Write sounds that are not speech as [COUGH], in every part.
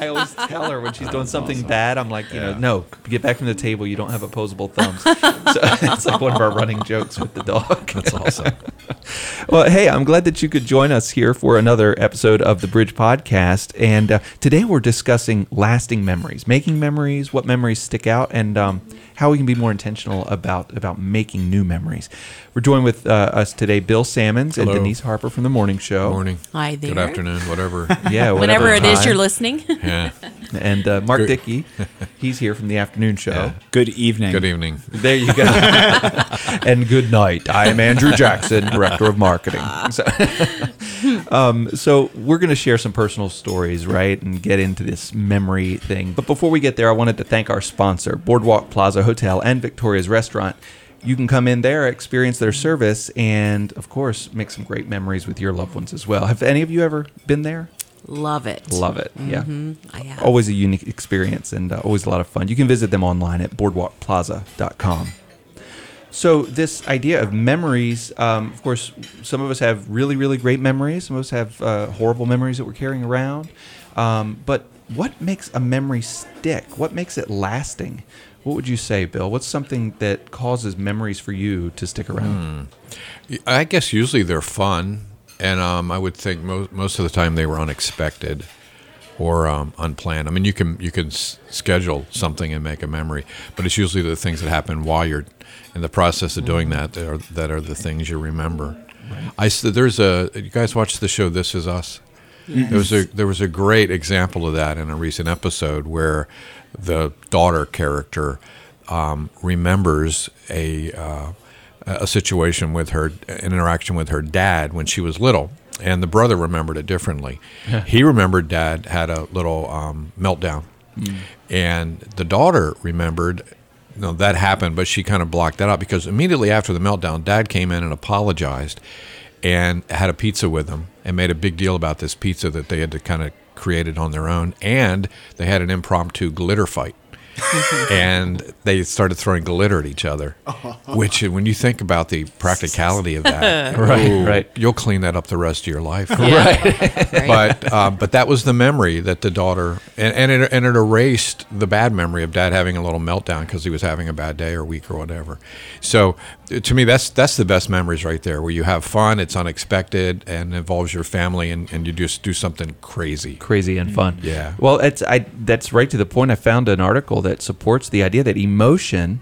I always [LAUGHS] tell her when she's doing something bad, I'm like, you know, no, get back from the table. You don't have opposable thumbs. so [LAUGHS] it's like one of our running jokes with the dog. [LAUGHS] That's awesome. Well, hey, I'm glad that you could join us here for another episode of the Bridge Podcast. And uh, today we're discussing lasting memories, making memories, what memories stick out, and um, how we can be more intentional about about making new memories. We're joined with uh, us today, Bill Sammons and Denise Harper from the Morning Show. Morning. Hi there. Good afternoon. Whatever. [LAUGHS] Yeah, Whenever it is you're listening. Yeah. [LAUGHS] And uh, Mark Good. Dickey, he's here from the afternoon show. Yeah. Good evening. Good evening. There you go. [LAUGHS] and good night. I am Andrew Jackson, Director of Marketing. So, um, so we're going to share some personal stories, right, and get into this memory thing. But before we get there, I wanted to thank our sponsor, Boardwalk Plaza Hotel and Victoria's Restaurant. You can come in there, experience their service, and of course, make some great memories with your loved ones as well. Have any of you ever been there? Love it. Love it. Yeah. I have. Always a unique experience and uh, always a lot of fun. You can visit them online at boardwalkplaza.com. So, this idea of memories, um, of course, some of us have really, really great memories. Some of us have uh, horrible memories that we're carrying around. Um, but what makes a memory stick? What makes it lasting? What would you say, Bill? What's something that causes memories for you to stick around? I guess usually they're fun, and um, I would think most most of the time they were unexpected or um, unplanned. I mean, you can you can s- schedule something and make a memory, but it's usually the things that happen while you're in the process of doing that that are, that are the things you remember. I s- there's a you guys watch the show This Is Us. There was a there was a great example of that in a recent episode where the daughter character um, remembers a uh, a situation with her, an interaction with her dad when she was little, and the brother remembered it differently. he remembered dad had a little um, meltdown, and the daughter remembered. No, that happened, but she kind of blocked that out because immediately after the meltdown, dad came in and apologized and had a pizza with them and made a big deal about this pizza that they had to kind of created on their own. And they had an impromptu glitter fight. [LAUGHS] and they started throwing glitter at each other, [LAUGHS] which, when you think about the practicality of that, [LAUGHS] Right, ooh, right. you'll clean that up the rest of your life. Right. But uh, but that was the memory that the daughter and and it, and it erased the bad memory of dad having a little meltdown because he was having a bad day or week or whatever. So to me, that's that's the best memories right there, where you have fun, it's unexpected, and involves your family, and, and you just do something crazy. crazy and fun. Yeah. Well, it's I that's right to the point. I found an article that supports the idea that emotion,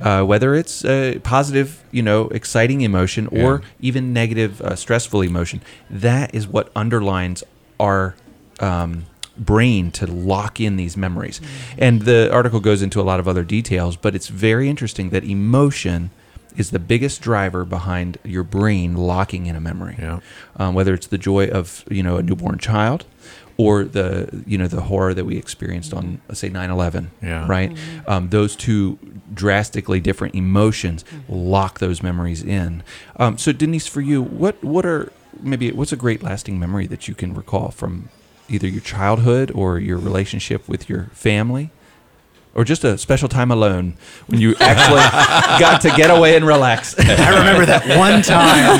uh, whether it's uh, positive, you know, exciting emotion, or Yeah. even negative, uh, stressful emotion, that is what underlines our. Um, brain to lock in these memories and the article goes into a lot of other details but it's very interesting that emotion is the biggest driver behind your brain locking in a memory. Yeah. um, whether it's the joy of you know a newborn child or the you know the horror that we experienced on say 9-11 Yeah. right? Um, those two drastically different emotions lock those memories in. Um, so denise for you what what are maybe what's a great lasting memory that you can recall from either your childhood or your relationship with your family or just a special time alone when you actually [LAUGHS] got to get away and relax I remember that one time.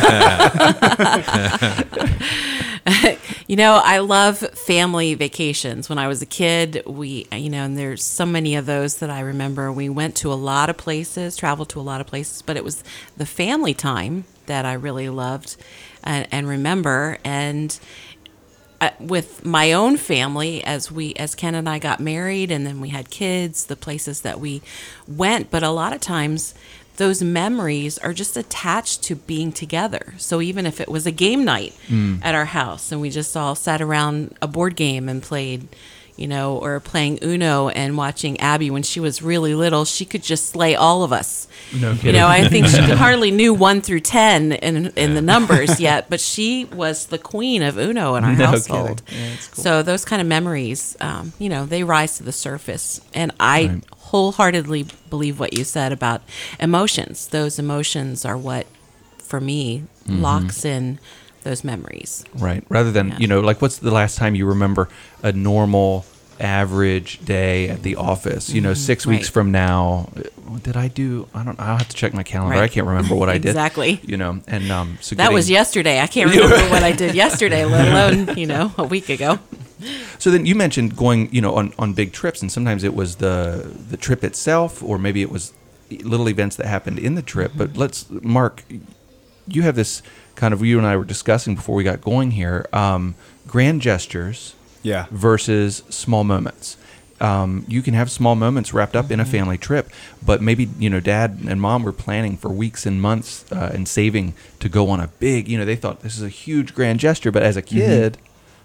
[LAUGHS] You know, I love family vacations. When I was a kid, we, you know, and there's so many of those that I remember. We went to a lot of places, traveled to a lot of places, but it was the family time that I really loved and, and remember. And uh, with my own family, as we, as Ken and I got married, and then we had kids, the places that we went, but a lot of times those memories are just attached to being together. So even if it was a game night at our house and we just all sat around a board game and played, you know, or playing Uno and watching Abby when she was really little, she could just slay all of us. No You know, I think she [LAUGHS] hardly knew one through ten in in the numbers [LAUGHS] yet, but she was the queen of Uno in our No household. Yeah, cool. So those kind of memories, um, you know, they rise to the surface, and I wholeheartedly believe what you said about emotions. Those emotions are what, for me, Mm-hmm. locks in those memories. Right. Rather than, Yeah. you know, like what's the last time you remember a normal average day at the office? You know, 6 weeks Mm-hmm. From now, uh, did I do I don't I'll have to check my calendar. Right. I can't remember what I did. Exactly. You know, and um so That was yesterday. I can't [LAUGHS] remember what I did yesterday, let [LAUGHS] alone, you know, a week ago. So then you mentioned going, you know, on, on big trips, and sometimes it was the the trip itself, or maybe it was little events that happened in the trip. But let's, Mark, you have this kind of you and I were discussing before we got going here. Um, grand gestures, Yeah. versus small moments. Um, you can have small moments wrapped up in a family trip, but maybe you know dad and mom were planning for weeks and months uh, and saving to go on a big. You know, they thought this is a huge grand gesture, but as a kid,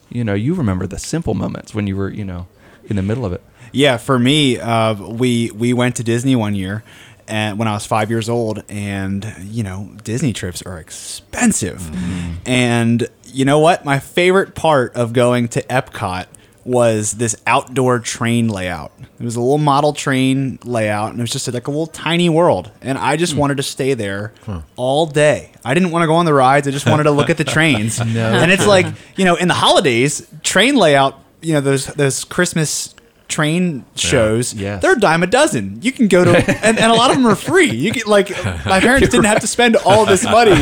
you know, you remember the simple moments when you were you know in the middle of it. Yeah, for me, uh, we we went to Disney one year, and when I was five years old, and you know Disney trips are expensive, mm-hmm. and you know what? My favorite part of going to Epcot was this outdoor train layout. It was a little model train layout, and it was just like a little tiny world, and I just hmm. wanted to stay there all day. I didn't want to go on the rides. I just wanted to look at the [LAUGHS] trains, and it's like you know in the holidays, train layout. You know those those Christmas train shows Yes. they're a dime a dozen. You can go to and, and a lot of them are free. You can like [LAUGHS] my parents didn't have to spend all this money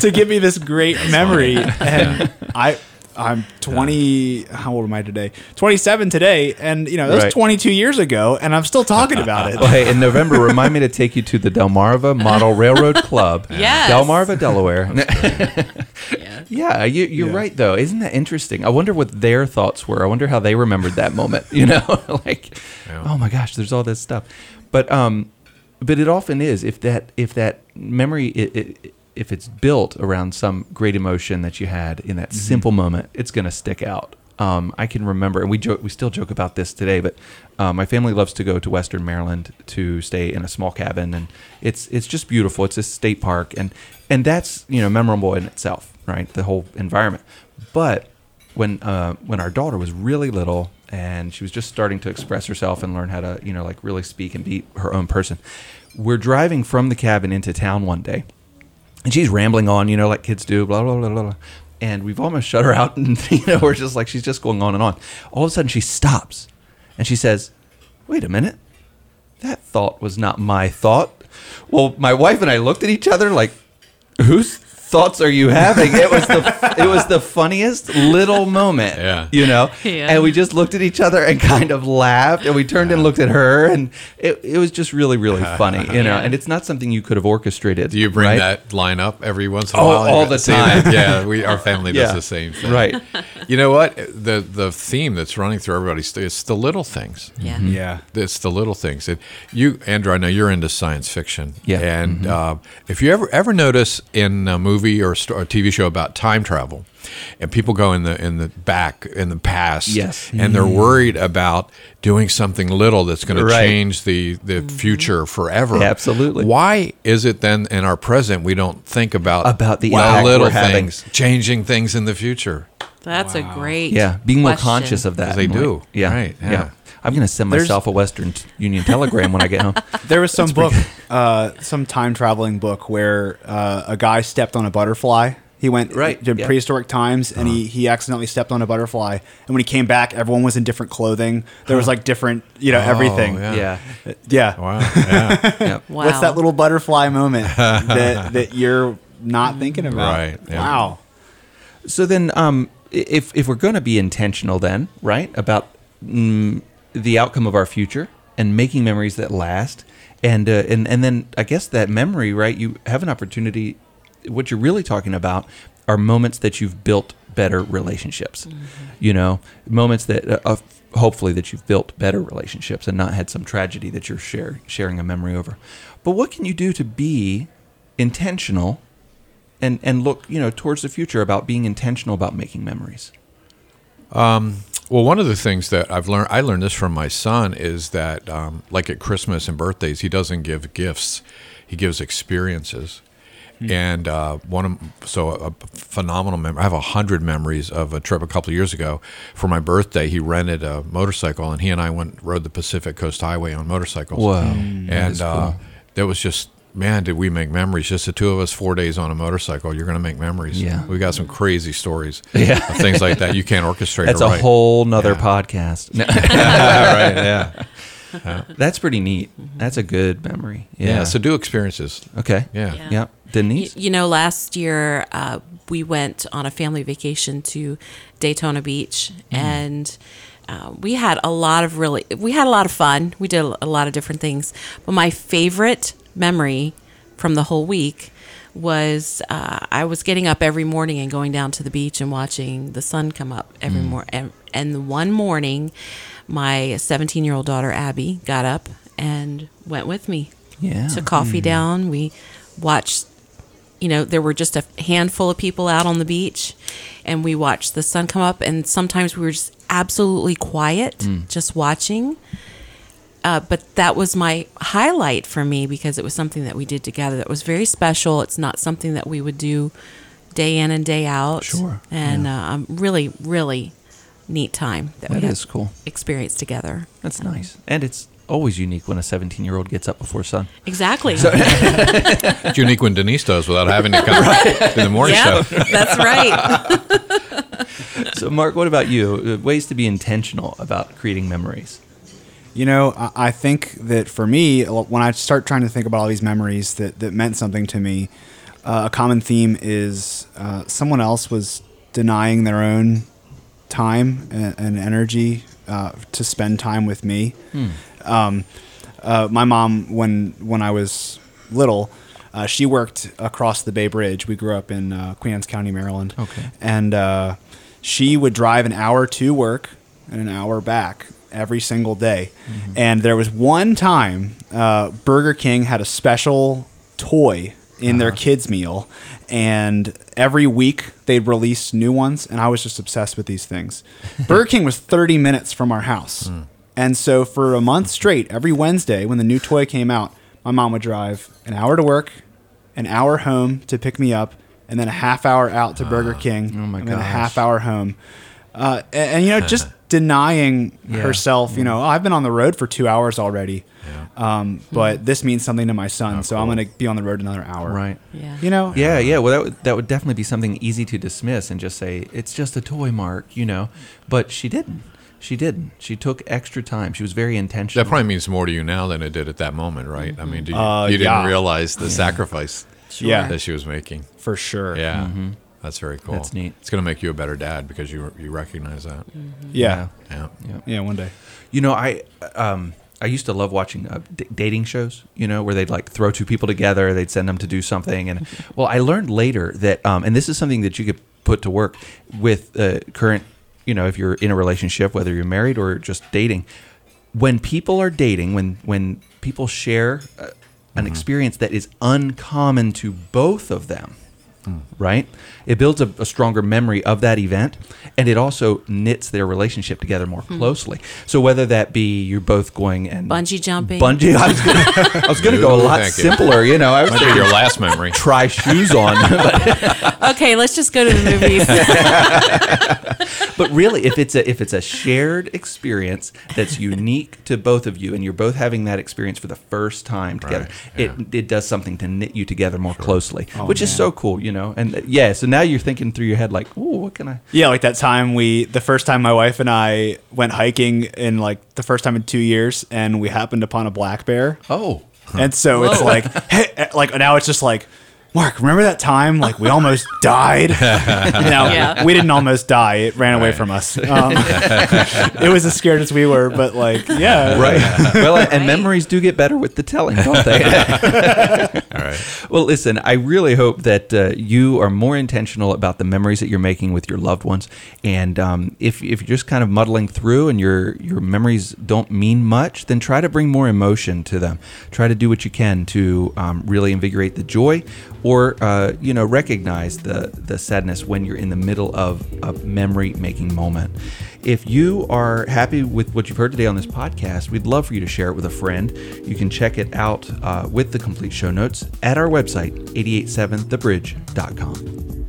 to give me this great memory. and i i'm 20 how old am i today? 27 today and you know that was Right. 22 years ago and i'm still talking about it. Well, [LAUGHS] oh, hey, in November, remind me to take you to the Delmarva Model Railroad Club, [LAUGHS] Yes. Delmarva, Delaware. Yeah. Yeah, you, you're Yeah. right though. Isn't that interesting? I wonder what their thoughts were. I wonder how they remembered that moment. You know, [LAUGHS] like, Yeah. oh my gosh, there's all this stuff. But um, but it often is if that if that memory it, it, if it's built around some great emotion that you had in that simple moment, it's going to stick out. Um, I can remember, and we joke, we still joke about this today. But uh, my family loves to go to Western Maryland to stay in a small cabin, and it's it's just beautiful. It's a state park, and and that's you know memorable in itself, right? The whole environment. But when uh, when our daughter was really little and she was just starting to express herself and learn how to you know like really speak and be her own person, we're driving from the cabin into town one day, and she's rambling on, you know, like kids do, blah blah blah blah. blah. And we've almost shut her out, [LAUGHS] and you know, we're just like she's just going on and on. All of a sudden, she stops, and she says, "Wait a minute, that thought was not my thought." Well, my wife and I looked at each other like, "Whose thoughts are you having?" It was the [LAUGHS] it was the funniest little moment, Yeah. you know. Yeah. And we just looked at each other and [LAUGHS] kind of laughed, and we turned and looked at her, and it, it was just really really [LAUGHS] funny, you know. Yeah. And it's not something you could have orchestrated. Do you bring right? that line up every once in a Oh, while? all the time. that? Yeah, we our family does the same thing. Right. You know what? The the theme that's running through everybody's it's the little things. Yeah. Mm-hmm. yeah It's the little things. It, you, Andrew, I know you're into science fiction. Yeah. And mm-hmm. uh, if you ever ever notice in uh, a movie or, a TV show about time travel, and people go in the in the back in the past, Yes. and they're mm. worried about doing something little that's going to change the the future forever. Absolutely. Why is it then in our present we don't think about About the the little we're having. things changing things in the future? That's a great. Yeah, being more conscious of that. They Like, do. Yeah, Right, Yeah. yeah. I'm gonna send There's- myself a Western t- Union telegram when I get home. [LAUGHS] there was some book uh, some time traveling book where uh, a guy stepped on a butterfly he went Right, to yeah. prehistoric times and he, he accidentally stepped on a butterfly and when he came back everyone was in different clothing there was like different you know everything yeah. yeah, yeah Wow. Yeah. [LAUGHS] yeah. Wow. what's that little butterfly moment [LAUGHS] that that you're not thinking about Right, yeah. wow So then, um, if if we're going to be intentional, then right about mm, the outcome of our future and making memories that last, and uh, and and then I guess that memory, right? You have an opportunity. What you're really talking about are moments that you've built better relationships. You know, moments that uh, uh, hopefully that you've built better relationships and not had some tragedy that you're share, sharing a memory over. But what can you do to be intentional and and look you know towards the future about being intentional about making memories Well, one of the things that I've learned, I learned this from my son, is that um, like at Christmas and birthdays, he doesn't give gifts; he gives experiences. And uh, one of so a phenomenal memory. I have a hundred memories of a trip a couple of years ago for my birthday. He rented a motorcycle, and he and I went rode the Pacific Coast Highway on motorcycles. Whoa. And is uh, cool. that was just man, did we make memories? Just the two of us, four days on a motorcycle. You're going to make memories. Yeah. we got some crazy stories. [LAUGHS] Yeah. of things like that you can't orchestrate. that's or a write. whole nother Yeah. podcast [LAUGHS] right. [LAUGHS] Yeah. that's pretty neat that's a good memory Yeah. yeah, So do experiences. okay Yeah. Yeah. yeah Denise? You you know, last year uh, we went on a family vacation to Daytona Beach, and uh, we had a lot of really, we had a lot of fun. We did a lot of different things, but my favorite memory from the whole week was uh, I was getting up every morning and going down to the beach and watching the sun come up every mm. morning. And, and one morning, my 17 year old daughter Abby got up and went with me Yeah. took coffee mm. down. We watched, you know, there were just a handful of people out on the beach, and we watched the sun come up. And sometimes we were just absolutely quiet, mm. just watching. Uh, but that was my highlight for me because it was something that we did together that was very special. It's not something that we would do day in and day out. Sure, And uh, um, really, really neat time that, That we is cool. experience together. That's nice. And it's always unique when a 17 year old gets up before sun. Exactly. [LAUGHS] [LAUGHS] It's unique when Denise does without having to come in the morning yeah, show. [LAUGHS] that's right. So, Mark, what about you? Uh, Ways to be intentional about creating memories. You know, I, I think that for me, when I start trying to think about all these memories that, that meant something to me, uh, a common theme is uh, someone else was denying their own time and, and energy uh, to spend time with me. Um, uh, my mom, when when I was little, uh, she worked across the Bay Bridge. We grew up in uh, Queen Anne's County, Maryland. Okay. And uh, she would drive an hour to work and an hour back every single day. Mm-hmm. And there was one time uh, Burger King had a special toy in their uh-huh. kids meal and every week they'd release new ones and i was just obsessed with these things. [LAUGHS] Burger king was 30 minutes from our house. Hmm. And so for a month straight every wednesday when the new toy came out my mom would drive an hour to work an hour home to pick me up and then a half hour out to burger ah. king Oh my and then a half hour home uh, and, and, you know just [LAUGHS] denying Yeah. herself you know oh, i've been on the road for two hours already um, but this means something to my son so i'm going to be on the road another hour Right. Yeah. you know Yeah, yeah. Well, that would, that would definitely be something easy to dismiss and just say it's just a toy, Mark. You know, but she didn't. She didn't. She took extra time. She was very intentional. That probably means more to you now than it did at that moment, right? I mean, did you, Uh, you didn't yeah. realize the sacrifice Yeah. that she was making. for sure Yeah, that's very cool. That's neat. It's going to make you a better dad because you you recognize that. yeah Yeah. Yeah. yeah one day You know, I um, I used to love watching uh, d- dating shows. You know, where they'd like throw two people together, they'd send them to do something, and [LAUGHS] well, I learned later that, um, and this is something that you could put to work with uh, current. You know, if you're in a relationship, whether you're married or just dating, when people are dating, when when people share uh, an experience that is uncommon to both of them, right? It builds a, a stronger memory of that event, and it also knits their relationship together more hmm. closely. So whether that be you're both going and Bungee jumping. bungee, I was gonna, I go a lot thank you. simpler. You know, I was Might be saying your last memory. try shoes on, but, [LAUGHS] Okay, let's just go to the movies. [LAUGHS] but really, if it's a if it's a shared experience that's unique to both of you, and you're both having that experience for the first time together, Right, it it does something to knit you together more closely, oh, which is so cool. You know, and uh, yeah, so now you're thinking through your head like, oh, what can I? Yeah, like that time we, the first time my wife and I went hiking in like the first time in two years, and we happened upon a black bear. Oh, And so it's like, hey, [LAUGHS] like now it's just like, Mark, remember that time like we almost [LAUGHS] died? [LAUGHS] now Yeah. we didn't almost die; it ran away from us. [LAUGHS] Um, it was as scared as we were, but like, yeah, right. well, and Right. memories do get better with the telling, don't they? All right. Well, listen, I really hope that uh, you are more intentional about the memories that you're making with your loved ones. And um, if, if you're just kind of muddling through and your, your memories don't mean much, then try to bring more emotion to them. Try to do what you can to um, really invigorate the joy or, uh, you know, recognize the, the sadness when you're in the middle of a memory making moment. If you are happy with what you've heard today on this podcast, we'd love for you to share it with a friend. You can check it out uh, with the complete show notes at our website, 887thebridge.com.